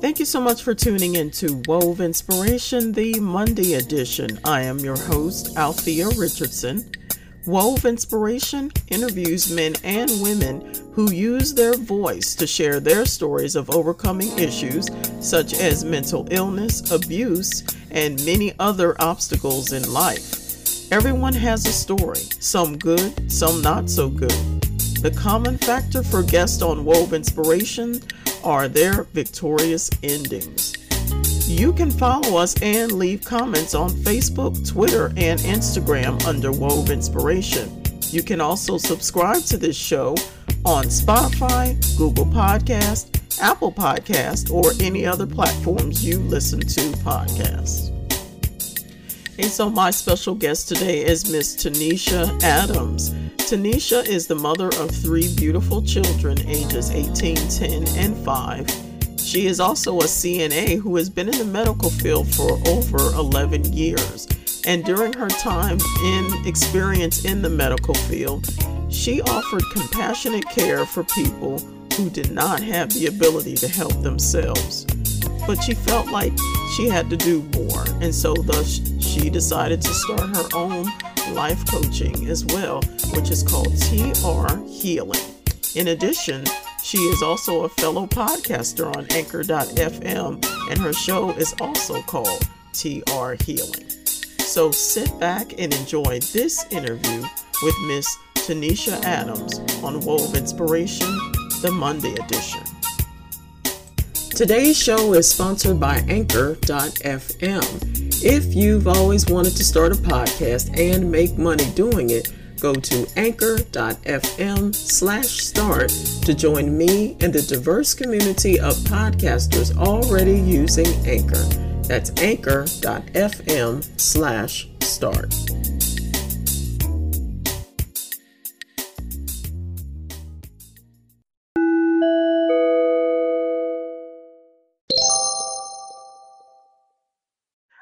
Thank you so much for tuning in to Wove Inspiration, the Monday edition. I am your host, Althea Richardson. Wove Inspiration interviews men and women who use their voice to share their stories of overcoming issues such as mental illness, abuse, and many other obstacles in life. Everyone has a story, some good, some not so good. The common factor for guests on Wove Inspiration are their victorious endings. You can follow us and leave comments on Facebook, Twitter, and Instagram under Wove Inspiration. You can also subscribe to this show on Spotify, Google Podcast, Apple Podcast, or any other platforms you listen to podcasts. And so my special guest today is Miss Tanisha Adams. Tanisha is the mother of three beautiful children, ages 18, 10, and 5. She is also a CNA who has been in the medical field for over 11 years. And during her time in experience in the medical field, she offered compassionate care for people who did not have the ability to help themselves. But she felt like she had to do more, and so thus she decided to start her own life coaching as well, which is called TR Healing. In addition, she is also a fellow podcaster on Anchor.fm, and her show is also called TR Healing. So sit back and enjoy this interview with Miss Tanisha Adams on Wove Inspiration, the Monday edition. Today's show is sponsored by Anchor.fm. If you've always wanted to start a podcast and make money doing it, go to anchor.fm slash start to join me and the diverse community of podcasters already using Anchor. That's anchor.fm slash start.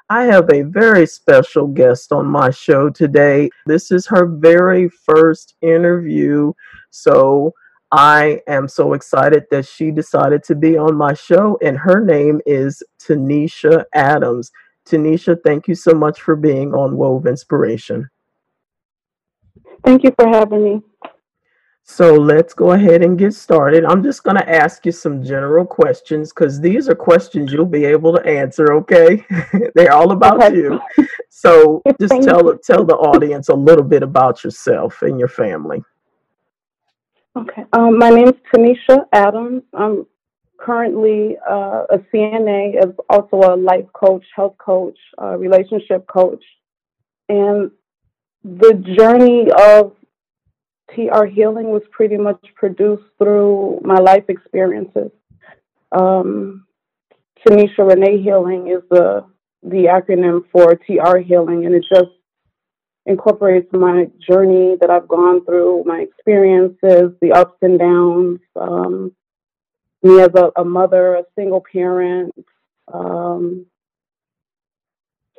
I have a very special guest on my show today. This is her very first interview. So I am so excited that she decided to be on my show, and her name is Tanisha Adams. Tanisha, thank you so much for being on Wove Inspiration. Thank you for having me. So let's go ahead and get started. I'm just going to ask you some general questions because these are questions you'll be able to answer. Okay, they're all about okay. you. So just tell tell the audience a little bit about yourself and your family. Okay, um, my name is Tanisha Adams. I'm currently uh, a CNA, as also a life coach, health coach, uh, relationship coach, and the journey of TR Healing was pretty much produced through my life experiences. Um, Tanisha Renee Healing is the the acronym for TR Healing, and it just incorporates my journey that I've gone through, my experiences, the ups and downs, um, me as a, a, mother, a single parent, um,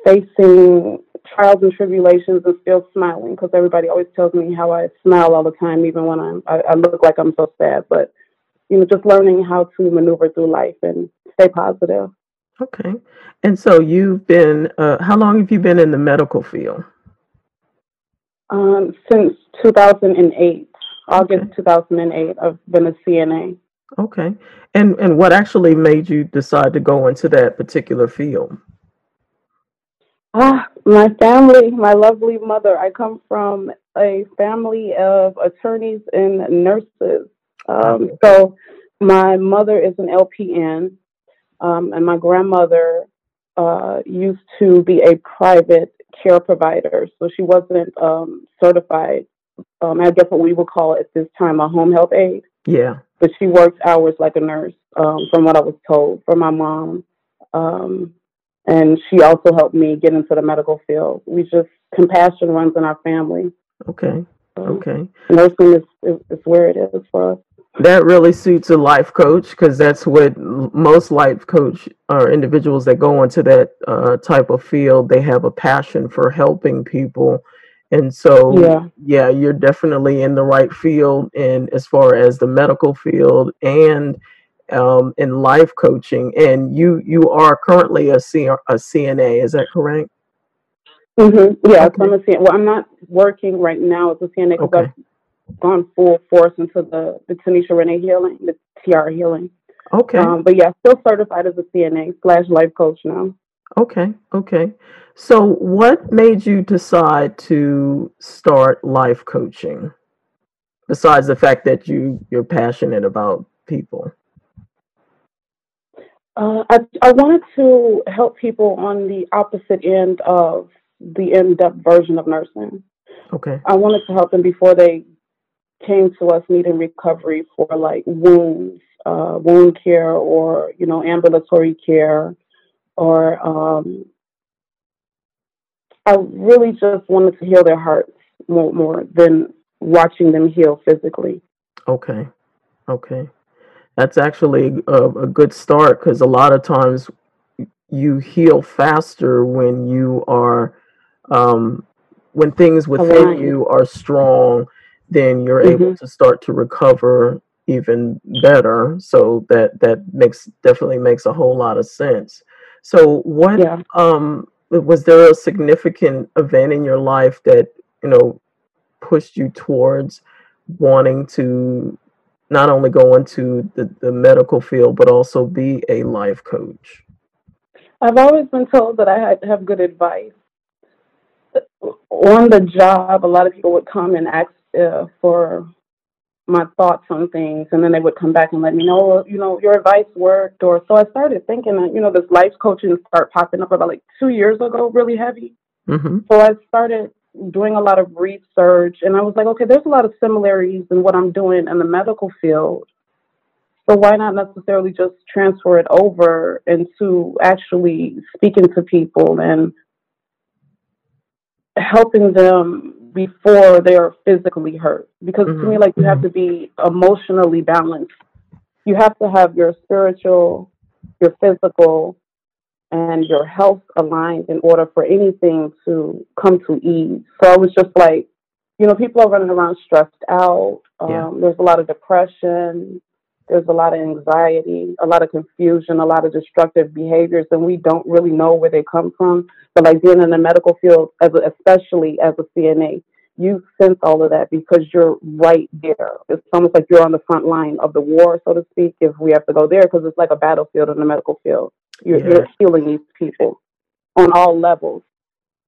facing trials and tribulations and still smiling because everybody always tells me how I smile all the time, even when I'm I, I, look like I'm so sad. But you know, just learning how to maneuver through life and stay positive. Okay, and so you've been uh, how long have you been in the medical field? Um, since 2008, August okay. 2008, I've been a CNA. Okay, and and what actually made you decide to go into that particular field? Ah, my family, my lovely mother. I come from a family of attorneys and nurses. Um, so my mother is an LPN, um, and my grandmother uh, used to be a private care provider. So she wasn't um, certified. Um, I guess what we would call at this time a home health aide. Yeah. But she worked hours like a nurse, um, from what I was told from my mom. Um, and she also helped me get into the medical field. We just compassion runs in our family. Okay. Okay. Nursing is, is, is where it is for us. That really suits a life coach because that's what most life coach or individuals that go into that uh, type of field they have a passion for helping people, and so yeah, yeah, you're definitely in the right field. And as far as the medical field and um, in life coaching, and you you are currently a, C- a CNA. Is that correct? Mm-hmm. Yeah, okay. I'm a CNA. Well, I'm not working right now as a CNA because okay. I've gone full force into the the Tanisha Renee healing, the TR healing. Okay. Um, but yeah, still certified as a CNA slash life coach now. Okay. Okay. So, what made you decide to start life coaching? Besides the fact that you you're passionate about people. Uh, I I wanted to help people on the opposite end of the in-depth version of nursing. Okay. I wanted to help them before they came to us needing recovery for like wounds, uh, wound care, or you know ambulatory care, or um, I really just wanted to heal their hearts more, more than watching them heal physically. Okay, okay, that's actually a, a good start because a lot of times you heal faster when you are um, when things within you are strong then you're mm-hmm. able to start to recover even better so that that makes definitely makes a whole lot of sense so what yeah. um was there a significant event in your life that you know pushed you towards wanting to not only go into the, the medical field but also be a life coach i've always been told that i had to have good advice on the job a lot of people would come and ask uh, for my thoughts on things, and then they would come back and let me know, you know, your advice worked. Or so I started thinking that, you know, this life coaching started popping up about like two years ago, really heavy. Mm-hmm. So I started doing a lot of research, and I was like, okay, there's a lot of similarities in what I'm doing in the medical field. So why not necessarily just transfer it over into actually speaking to people and helping them before they're physically hurt. Because mm-hmm. to me, like you have mm-hmm. to be emotionally balanced. You have to have your spiritual, your physical, and your health aligned in order for anything to come to ease. So I was just like, you know, people are running around stressed out. Um, yeah. There's a lot of depression. There's a lot of anxiety, a lot of confusion, a lot of destructive behaviors, and we don't really know where they come from. But like being in the medical field, as a, especially as a CNA, you sense all of that because you're right there. It's almost like you're on the front line of the war, so to speak, if we have to go there, because it's like a battlefield in the medical field. You're, yeah. you're healing these people on all levels.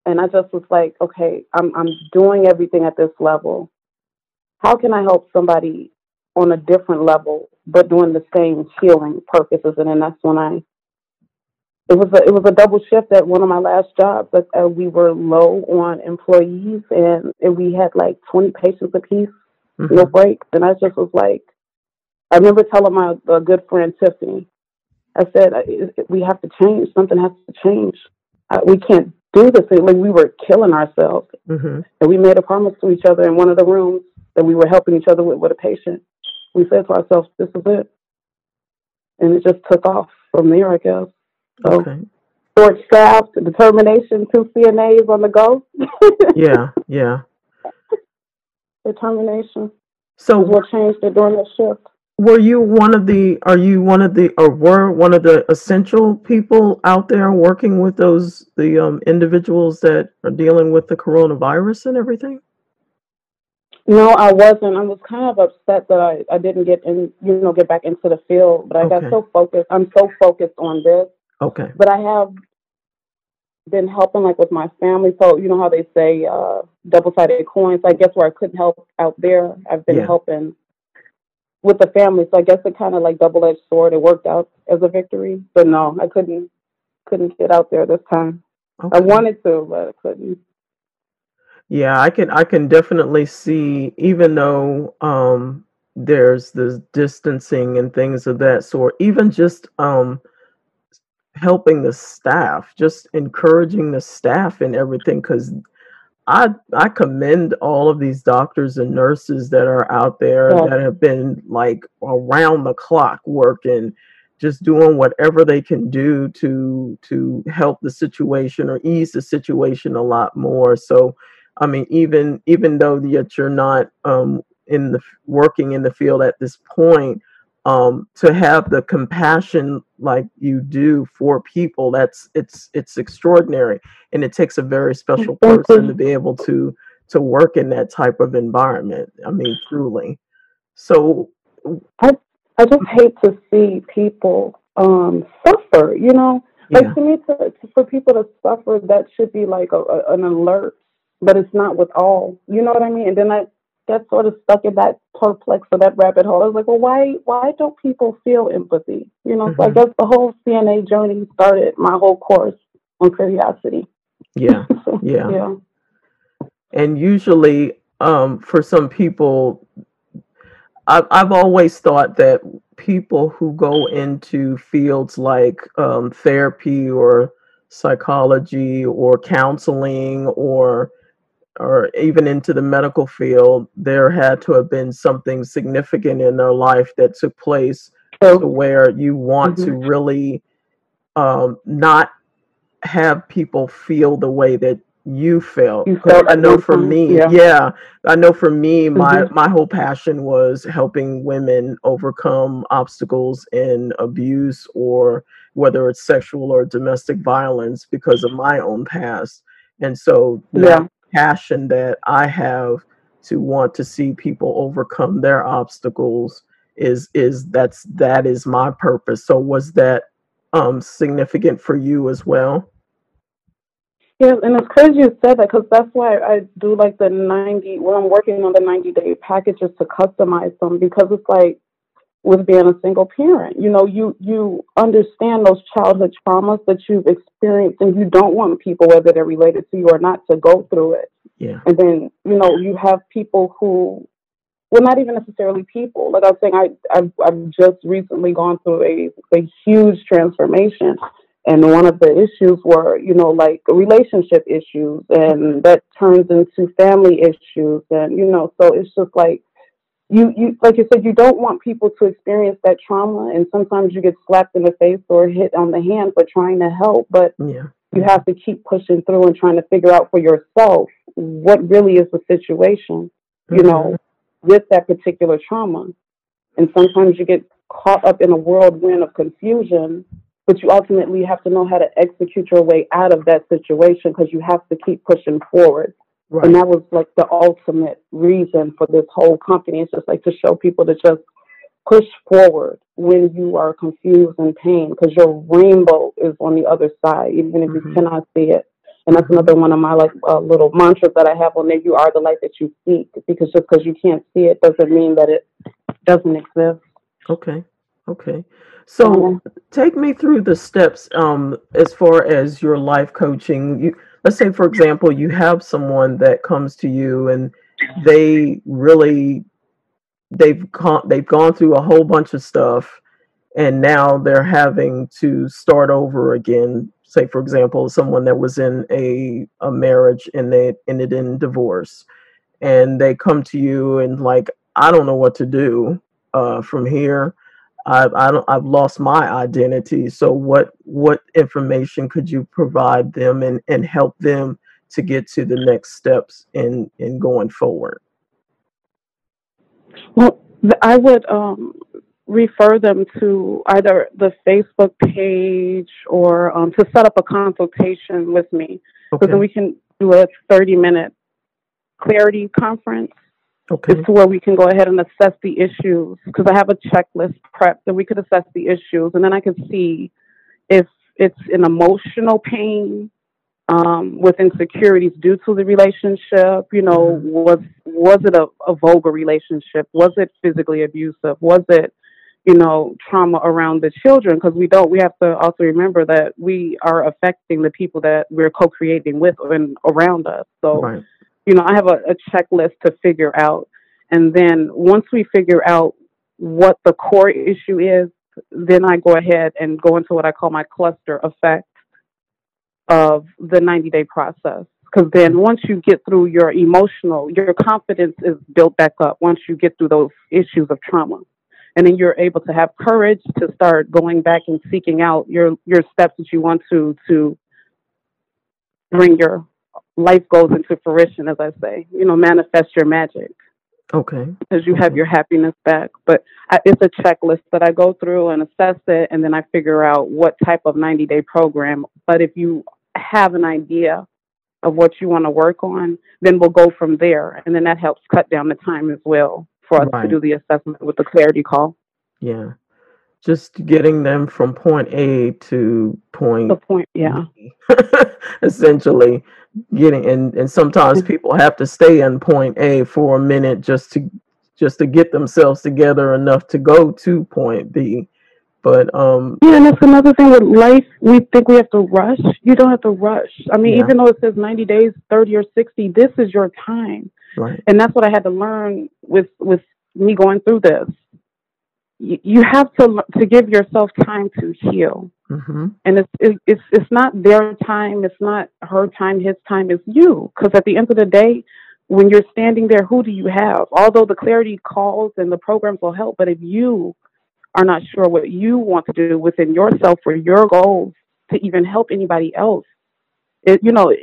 And I just was like, okay, I'm I'm doing everything at this level. How can I help somebody on a different level, but doing the same healing purposes. And then that's when I it was a it was a double shift at one of my last jobs. But uh, we were low on employees, and, and we had like twenty patients apiece, mm-hmm. no breaks. And I just was like, I remember telling my uh, good friend Tiffany, I said, we have to change. Something has to change. Uh, we can't do this. Like we were killing ourselves, mm-hmm. and we made a promise to each other in one of the rooms that we were helping each other with with a patient we said to ourselves, this is it. And it just took off from there, I guess. So, okay. short staffed, determination, two CNAs on the go. yeah, yeah. Determination. So what changed it during the shift? Were you one of the? Are you one of the? Or were one of the essential people out there working with those the um, individuals that are dealing with the coronavirus and everything? No, I wasn't. I was kind of upset that I, I didn't get in, you know, get back into the field. But I got so focused. I'm so focused on this. Okay. But I have been helping, like with my family. So you know how they say uh, double-sided coins. I guess where I couldn't help out there, I've been Yeah. helping with the family. So I guess it kind of like double-edged sword. It worked out as a victory. But no, I couldn't couldn't get out there this time. I wanted to, but I couldn't. Yeah, I can I can definitely see even though um there's this distancing and things of that sort, even just um helping the staff, just encouraging the staff and everything cuz I I commend all of these doctors and nurses that are out there yeah. that have been like around the clock working just doing whatever they can do to to help the situation or ease the situation a lot more. So I mean, even even though yet you're not um, in the working in the field at this point, um, to have the compassion like you do for people that's it's it's extraordinary. And it takes a very special person to be able to to work in that type of environment i mean truly. So i i just hate to see people um suffer you know? Like yeah. to me to, to, for people to suffer that should be like a, a, an alert but it's not with all you know what i mean? And then i get sort of stuck in that perplex or that rabbit hole. I was like, well, why why don't people feel empathy? You know, mm-hmm. so I mm-hmm. guess the whole CNA journey started my whole course on curiosity. Yeah, so, yeah, yeah. And usually, um, for some people, I've I've always thought that people who go into fields like um, therapy or psychology or counseling or or even into the medical field, there had to have been something significant in their life that took place to where you want mm-hmm. to really um, not have people feel the way that you felt. You felt I know for me, yeah. yeah. I know for me, my mm-hmm. my whole passion was helping women overcome obstacles in abuse or whether it's sexual or domestic violence because of my own past. And so yeah passion that I have to want to see people overcome their obstacles is is that's that is my purpose. So was that um significant for you as well? Yeah, and it's crazy you said that because that's why I do like the 90, when I'm working on the 90 day packages to customize them because it's like with being a single parent. You know, you you understand those childhood traumas that you've experienced, and you don't want people, whether they're related to you or not, to go through it. Yeah. And then you know you have people who, well, not even necessarily people. Like I was saying, I I've, I've just recently gone through a a huge transformation. And one of the issues were, you know, like relationship issues, and that turns into family issues, and you know, so it's just like you you like you said you don't want people to experience that trauma and sometimes you get slapped in the face or hit on the hand for trying to help but yeah. you have to keep pushing through and trying to figure out for yourself what really is the situation mm-hmm. you know with that particular trauma and sometimes you get caught up in a whirlwind of confusion but you ultimately have to know how to execute your way out of that situation because you have to keep pushing forward Right. And that was like the ultimate reason for this whole company. It's just like to show people to just push forward when you are confused and pain because your rainbow is on the other side, even if mm-hmm. you cannot see it. And that's another one of my like uh, little mantras that I have on there. You are the light that you seek because just because you can't see it doesn't mean that it doesn't exist. Okay. Okay. So take me through the steps um, as far as your life coaching. You let's say for example you have someone that comes to you and they really they've gone they've gone through a whole bunch of stuff and now they're having to start over again. Say for example someone that was in a, a marriage and they ended in divorce and they come to you and like i don't know what to do uh, from here I've I don't I've lost my identity. So what what information could you provide them and and help them to get to the next steps in in going forward? Well, I would um, refer them to either the Facebook page or um, to set up a consultation with me, okay. so then we can do a thirty minute clarity conference Okay. Is to where we can go ahead and assess the issues because I have a checklist prep that we could assess the issues and then I could see if it's an emotional pain um, with insecurities due to the relationship. You know, mm-hmm. was was it a, a vulgar relationship? Was it physically abusive? Was it you know trauma around the children? Because we don't. We have to also remember that we are affecting the people that we're co-creating with and around us. So. Right you know, I have a, a checklist to figure out. And then once we figure out what the core issue is, then I go ahead and go into what I call my cluster effect of the 90 day process. Because then once you get through your emotional, your confidence is built back up once you get through those issues of trauma. And then you're able to have courage to start going back and seeking out your, your steps that you want to to bring your life goes into fruition, as I say. You know, manifest your magic. Okay. Because you have your happiness back. But I, it's a checklist that I go through and assess it, and then I figure out what type of 90 day program. But if you have an idea of what you want to work on, then we'll go from there. And then that helps cut down the time as well for us right. to do the assessment with the clarity call. Yeah. Just getting them from point A to point the point, yeah. essentially getting and, and sometimes people have to stay in point A for a minute just to just to get themselves together enough to go to point B. But um Yeah, and that's another thing with life. We think we have to rush. You don't have to rush. I mean, yeah. even though it says ninety days, thirty or sixty, this is your time. Right. And that's what I had to learn with with me going through this. You, have to to give yourself time to heal. Mm-hmm. And it's it's it's not their time. It's not her time. His time. It's you. Because at the end of the day, when you're standing there, who do you have? Although the clarity calls and the programs will help, but if you are not sure what you want to do within yourself for your goals to even help anybody else, it, you know,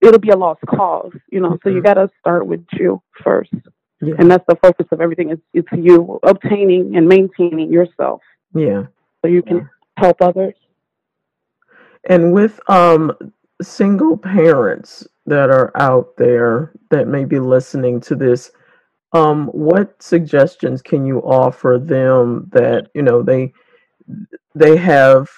it'll be a lost cause, you know. Mm-hmm. So you mm-hmm. got to start with you first. Yeah. And that's the focus of everything. It's, it's you obtaining and maintaining yourself. Yeah. So you can yeah. help others. And with um, single parents that are out there that may be listening to this, um, what suggestions can you offer them that you know they they have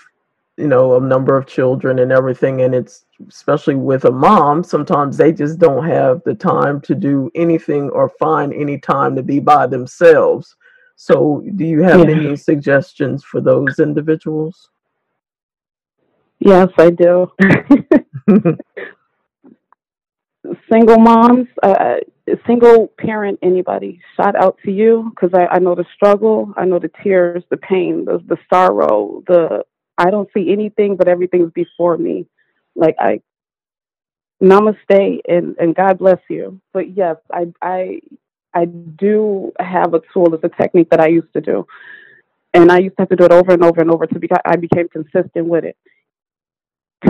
you know a number of children and everything and it's especially with a mom sometimes they just don't have the time to do anything or find any time to be by themselves. So do you have yeah. any suggestions for those individuals? Yes i do. Single moms uh, single parent anybody shout out to you because I, I know the struggle i know the tears the pain the, the sorrow the i don't see anything but everything's before me. Like i namaste and and god bless you. But yes i i i do have a tool it's a technique that i used to do. And i used to have to do it over and over and over to be i became consistent with it.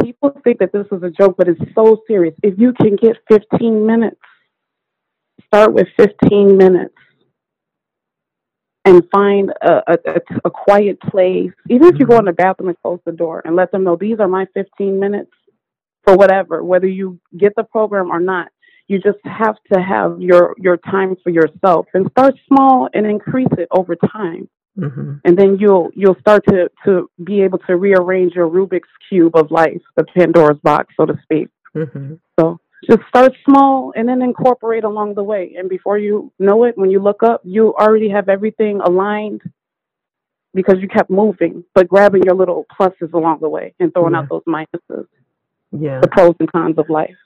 People think that this is a joke but it's so serious. If you can get 15 minutes start with 15 minutes and find a, a, a, quiet place, even if you go in the bathroom and close the door and let them know these are my 15 minutes for whatever, whether you get the program or not. You just have to have your, your time for yourself and start small and increase it over time. Mm-hmm. And then you'll you'll start to, to be able to rearrange your Rubik's cube of life, the Pandora's box, so to speak. Mm-hmm. So just start small and then incorporate along the way. And before you know it, when you look up, you already have everything aligned because you kept moving, but grabbing your little pluses along the way and throwing yeah. out those minuses. Yeah. The pros and cons of life.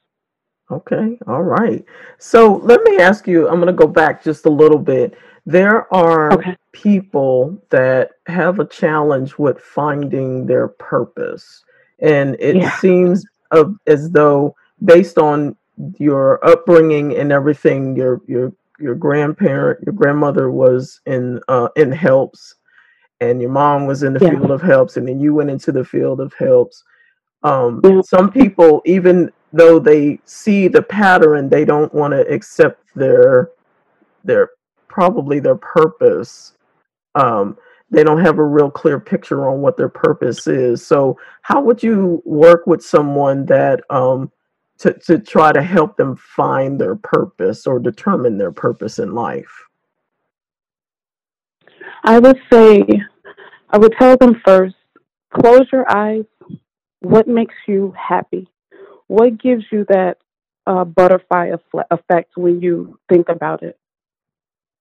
Okay. All right. So let me ask you, I'm going to go back just a little bit. There are okay. people that have a challenge with finding their purpose. And it yeah. seems of, as though based on your upbringing and everything, your your your grandparent, your grandmother was in uh, in helps, and your mom was in the yeah. field of helps, and then you went into the field of helps. Um, yeah. Some people, even though they see the pattern, they don't want to accept their their probably their purpose. Um, they don't have a real clear picture on what their purpose is. So, how would you work with someone that um, to, to try to help them find their purpose or determine their purpose in life? I would say, I would tell them first close your eyes. What makes you happy? What gives you that uh, butterfly effect when you think about it?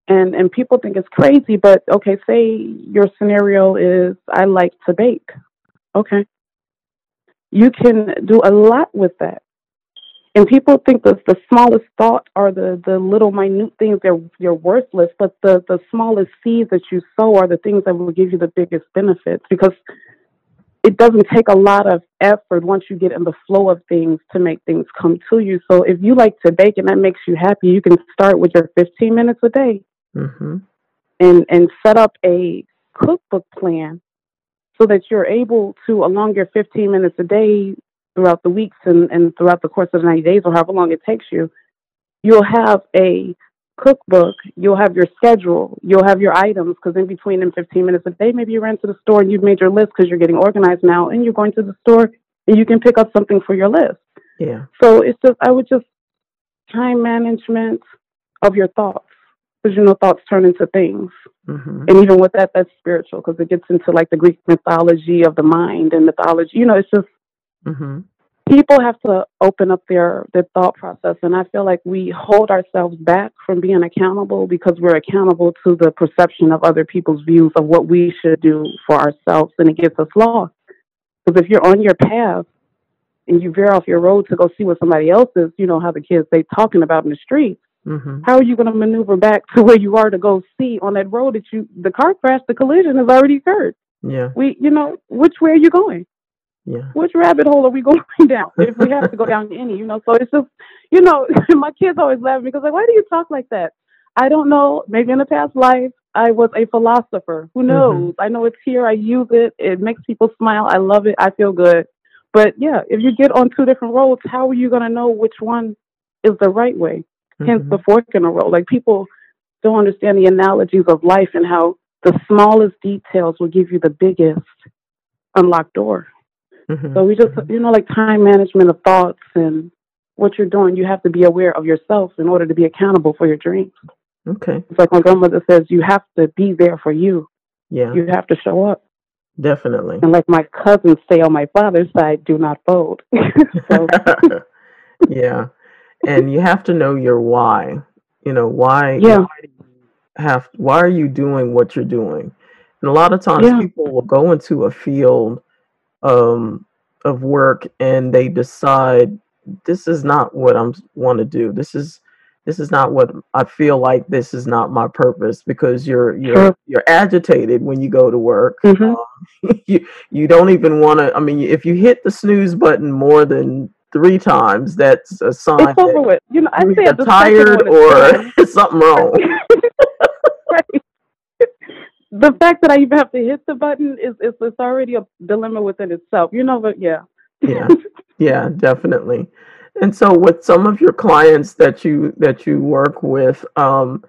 And and people think it's crazy, but okay, say your scenario is I like to bake. Okay. You can do a lot with that. And people think that the smallest thought are the, the little minute things they're you're worthless, but the, the smallest seeds that you sow are the things that will give you the biggest benefits because it doesn't take a lot of effort once you get in the flow of things to make things come to you. So if you like to bake and that makes you happy, you can start with your 15 minutes a day mm-hmm. and and set up a cookbook plan so that you're able to, along your 15 minutes a day, throughout the weeks and, and throughout the course of the 90 days or however long it takes you, you'll have a cookbook, you'll have your schedule, you'll have your items, because in between them 15 minutes a day, maybe you ran to the store and you've made your list because you're getting organized now, and you're going to the store and you can pick up something for your list. Yeah. So it's just, I would just time management of your thoughts, because you know thoughts turn into things, hmm and even with that, that's spiritual because it gets into like the Greek mythology of the mind and mythology. You know, it's just hmm people have to open up their their thought process and i feel like we hold ourselves back from being accountable because we're accountable to the perception of other people's views of what we should do for ourselves and it gets us lost. Because if you're on your path and you veer off your road to go see what somebody else is you know how the kids they talking about in the streets. Hmm how are you going to maneuver back to where you are to go see on that road that you the car crash the collision has already occurred. Yeah. we you know which way are you going Yeah. which rabbit hole are we going down if we have to go down any, you know? So it's just, you know, my kids always laugh at me because like, why do you talk like that? I don't know. Maybe in a past life I was a philosopher. Who knows? I know it's here. I use it. It makes people smile. I love it. I feel good. But yeah, if you get on two different roads, how are you going to know which one is the right way? Hence Mhm. the fork in the road. Like people don't understand the analogies of life and how the smallest details will give you the biggest unlocked door. Mhm. So we just, you know, like time management of thoughts and what you're doing, you have to be aware of yourself in order to be accountable for your dreams. Okay. It's like my grandmother says, you have to be there for you. Yeah. You have to show up. Definitely. And like my cousins say on my father's side, do not fold. yeah. And you have to know your why. You know, why Yeah. why do you have why are you doing what you're doing? And a lot of times Yeah. people will go into a field um of work and they decide this is not what I'm want to do. This is this is not what I feel like this is not my purpose because you're you're Sure. you're agitated when you go to work. Mhm. Um, you you don't even want to I mean if you hit the snooze button more than 3 times that's a sign it's over that with. You know, I you're say either at the second tired or something wrong. The fact that I even have to hit the button is is it's already a dilemma within itself. You know, but yeah. Yeah. Yeah, definitely. And so with some of your clients that you that you work with, um,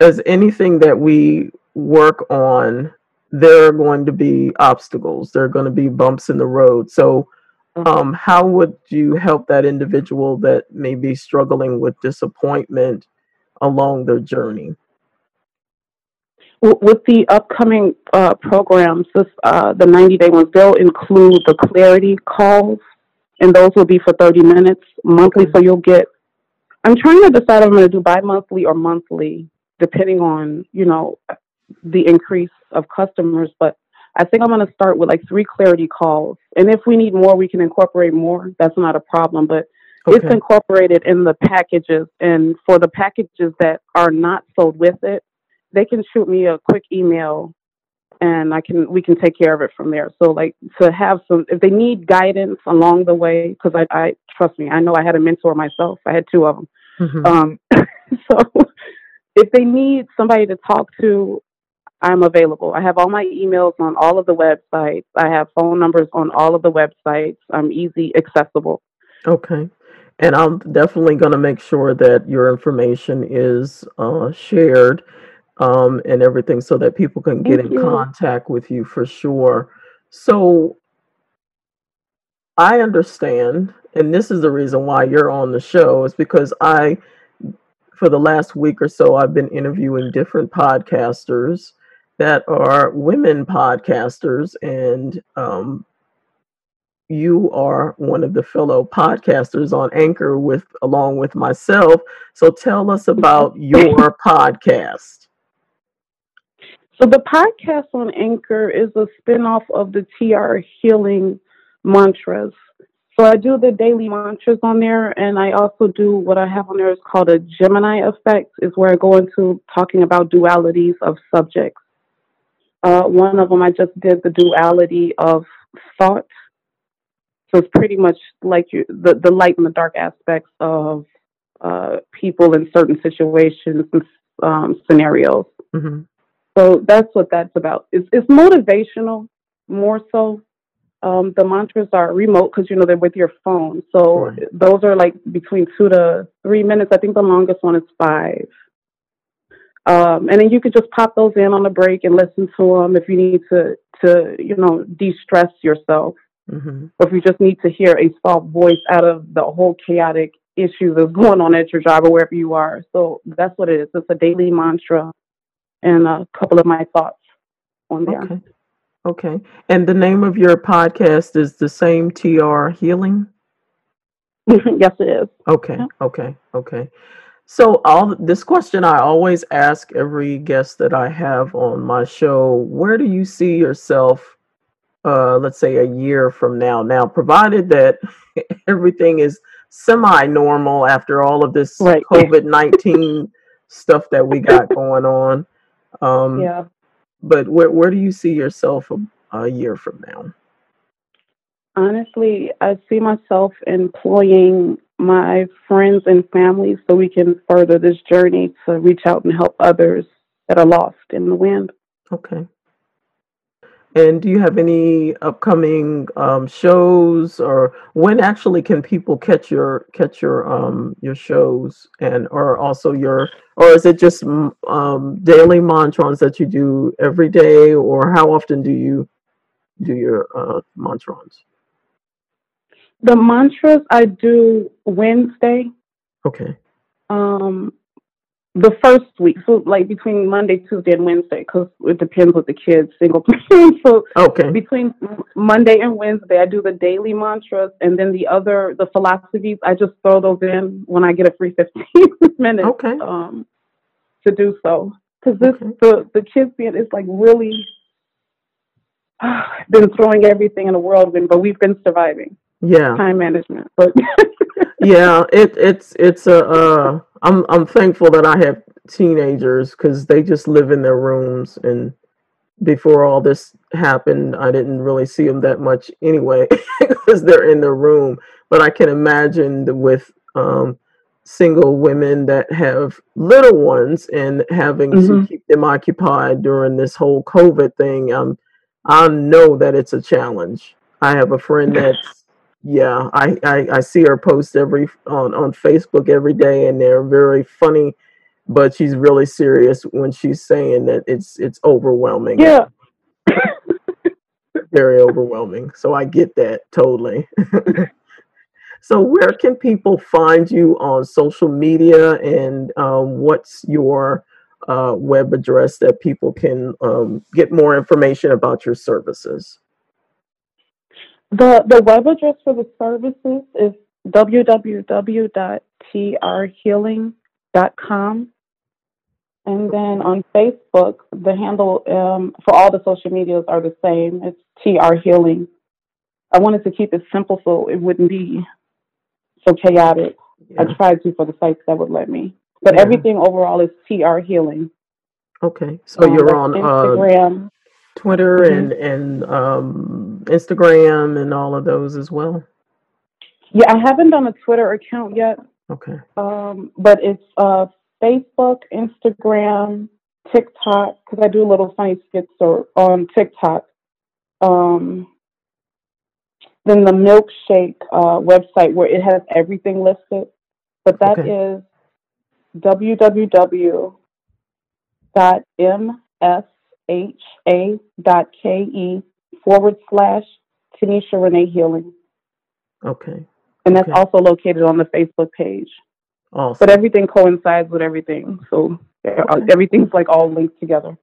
as anything that we work on, there are going to be obstacles. There are going to be bumps in the road. So um, how would you help that individual that may be struggling with disappointment along their journey? With the upcoming uh, programs, this, uh, the 90 day ones, they'll include the clarity calls, and those will be for 30 minutes monthly. Okay. So you'll get, I'm trying to decide if I'm going to do bi monthly or monthly, depending on, you know, the increase of customers. But I think I'm going to start with like three clarity calls. And if we need more, we can incorporate more. That's not a problem. But it's incorporated in the packages. And for the packages that are not sold with it, they can shoot me a quick email and I can we can take care of it from there. So like to have some if they need guidance along the way because I, I trust me I know I had a mentor myself. I had two of them Mhm. um, so if they need somebody to talk to I'm available. I have all my emails on all of the websites. I have phone numbers on all of the websites. I'm easy accessible. Okay. And I'm definitely going to make sure that your information is uh, shared um, and everything so that people can get Thank in you. contact with you for sure. So I understand, and this is the reason why you're on the show, is because I, for the last week or so, I've been interviewing different podcasters that are women podcasters, and um, you are one of the fellow podcasters on Anchor with along with myself. So tell us about your podcast. So the podcast on Anchor is a spinoff of the TR Healing Mantras. So I do the daily mantras on there, and I also do what I have on there is called a Gemini effect, is where I go into talking about dualities of subjects. Uh, one of them I just did the duality of thought. So it's pretty much like you, the the light and the dark aspects of uh, people in certain situations and um, scenarios. hmm So that's what that's about. It's, it's motivational more so. Um, the mantras are remote because you know they're with your phone. So Right. those are like between two to three minutes. I think the longest one is five. Um, and then you could just pop those in on a break and listen to them if you need to, to you know, de-stress yourself. Mm-hmm. Or if you just need to hear a soft voice out of the whole chaotic issue that's going on at your job or wherever you are. So that's what it is. It's a daily mantra and a couple of my thoughts on there. Okay. Okay. And the name of your podcast is the same TR Healing? yes, it is. Okay. Yeah. Okay. Okay. So all this question I always ask every guest that I have on my show, where do you see yourself uh let's say a year from now? Now, provided that everything is semi-normal after all of this right. COVID-19 stuff that we got going on. Um Yeah but where where do you see yourself a, a year from now? Honestly, I see myself employing my friends and family so we can further this journey to reach out and help others that are lost in the wind. Okay. And do you have any upcoming um, shows, or when actually can people catch your catch your um, your shows, and or also your, or is it just um, daily mantrons that you do every day, or how often do you do your uh? The mantras I do Wednesday. Okay. Um, the first week, so like between Monday, Tuesday, and Wednesday, because it depends with the kids, single so okay, between Monday and Wednesday, I do the daily mantras, and then the other, the philosophies, I just throw those in when I get a free fifteen minutes. Okay. Um, to do so, because this okay. the the kids being is like really uh, been throwing everything in the whirlwind, but we've been surviving. Yeah, time management, but yeah, it it's it's a. Uh, I'm I'm thankful that I have teenagers because they just live in their rooms and before all this happened i didn't really see them that much anyway because they're in their room but i can imagine with um, single women that have little ones and having mm-hmm. to keep them occupied during this whole covid thing um, i know that it's a challenge i have a friend that's yeah, I, I, I see her post every on on Facebook every day, and they're very funny. But she's really serious when she's saying that it's it's overwhelming. Yeah, very overwhelming. So I get that totally. so where can people find you on social media, and um, what's your uh, web address that people can um, get more information about your services? The the web address for the services is www.trhealing.com. And then on Facebook, the handle um, for all the social medias are the same. It's TR Healing. I wanted to keep it simple so it wouldn't be so chaotic. Yeah. I tried to for the sites that would let me. But yeah. everything overall is TR Healing. Okay. So um, you're on uh, Instagram. Uh, Twitter mm-hmm. and and um, Instagram and all of those as well. Yeah, I haven't done a Twitter account yet. Okay. Um, but it's uh, Facebook, Instagram, TikTok because I do little funny skits or, on TikTok. Um, then the milkshake uh, website where it has everything listed, but that okay. is www.ms ha.ke forward slash Tanisha Renee Healing. Okay. And that's okay. also located on the Facebook page. Awesome. But everything coincides with everything. So okay. everything's like all linked together.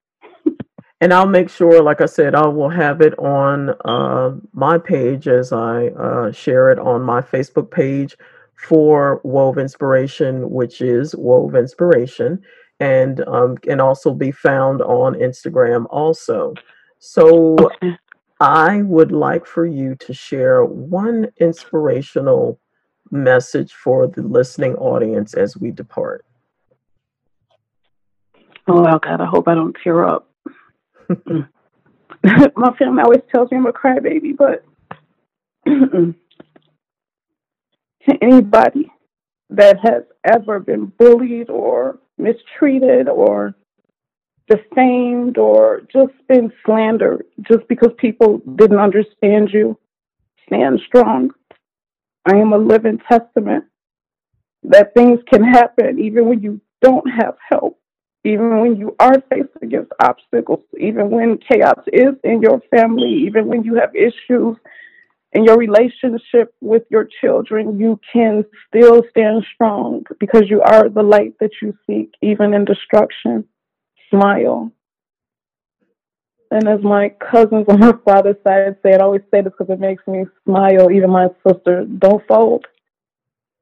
and I'll make sure, like I said, I will have it on uh, my page as I uh, share it on my Facebook page for Wove Inspiration, which is Wove Inspiration and um, can also be found on Instagram also. So okay. I would like for you to share one inspirational message for the listening audience as we depart. Oh, God, I hope I don't tear up. Mm. My family always tells me I'm a crybaby, but anybody that has ever been bullied or mistreated or defamed or just been slandered just because people didn't understand you, stand strong. I am a living testament that things can happen even when you don't have help. even when you are faced against obstacles, even when chaos is in your family, even when you have issues in your relationship with your children, you can still stand strong because you are the light that you seek, even in destruction. Smile. And as my cousins on my father's side say, I always say this because it makes me smile, even my sister, don't fold.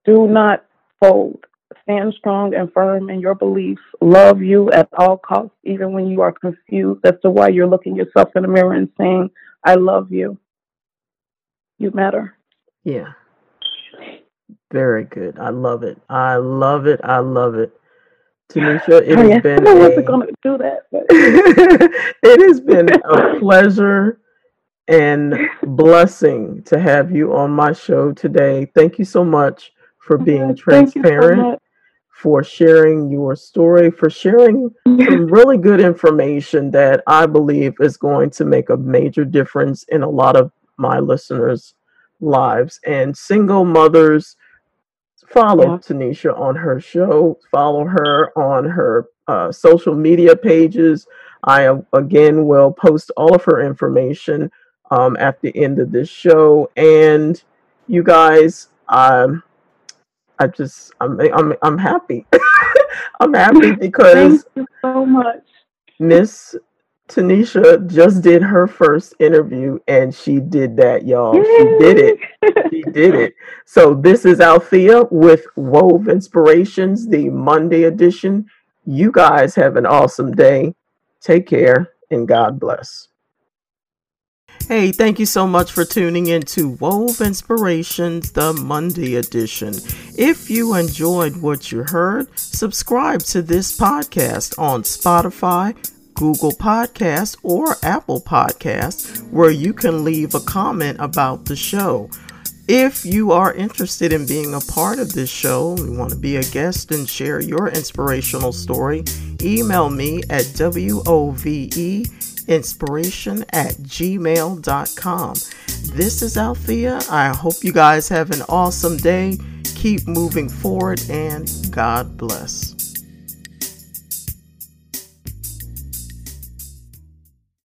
Do not fold. Stand strong and firm in your beliefs. Love you at all costs, even when you are confused as to why you're looking yourself in the mirror and saying, I love you you matter. Yeah. Very good. I love it. I love it. I love it. Tanisha, it oh, has been. I wasn't going to do that. it has been a pleasure and blessing to have you on my show today. Thank you so much for being transparent, so for sharing your story, for sharing some really good information that I believe is going to make a major difference in a lot of my listeners' lives. And single mothers, follow. Tanisha on her show, follow her on her uh, social media pages. I uh, again will post all of her information um, at the end of this show. And you guys, um, I just I'm I'm I'm happy. I'm happy because Thank you so much. Miss Tanisha just did her first interview and she did that, y'all. Yay! She did it. She did it. So this is Althea with Wove Inspirations, the Monday edition. You guys have an awesome day. Take care and God bless. Hey, thank you so much for tuning in to Wove Inspirations, the Monday edition. If you enjoyed what you heard, subscribe to this podcast on Spotify, Google Podcasts, or Apple Podcasts, where you can leave a comment about the show. If you are interested in being a part of this show, you want to be a guest and share your inspirational story, email me at wove inspiration at gmail.com. This is Althea. I hope you guys have an awesome day. Keep moving forward and God bless.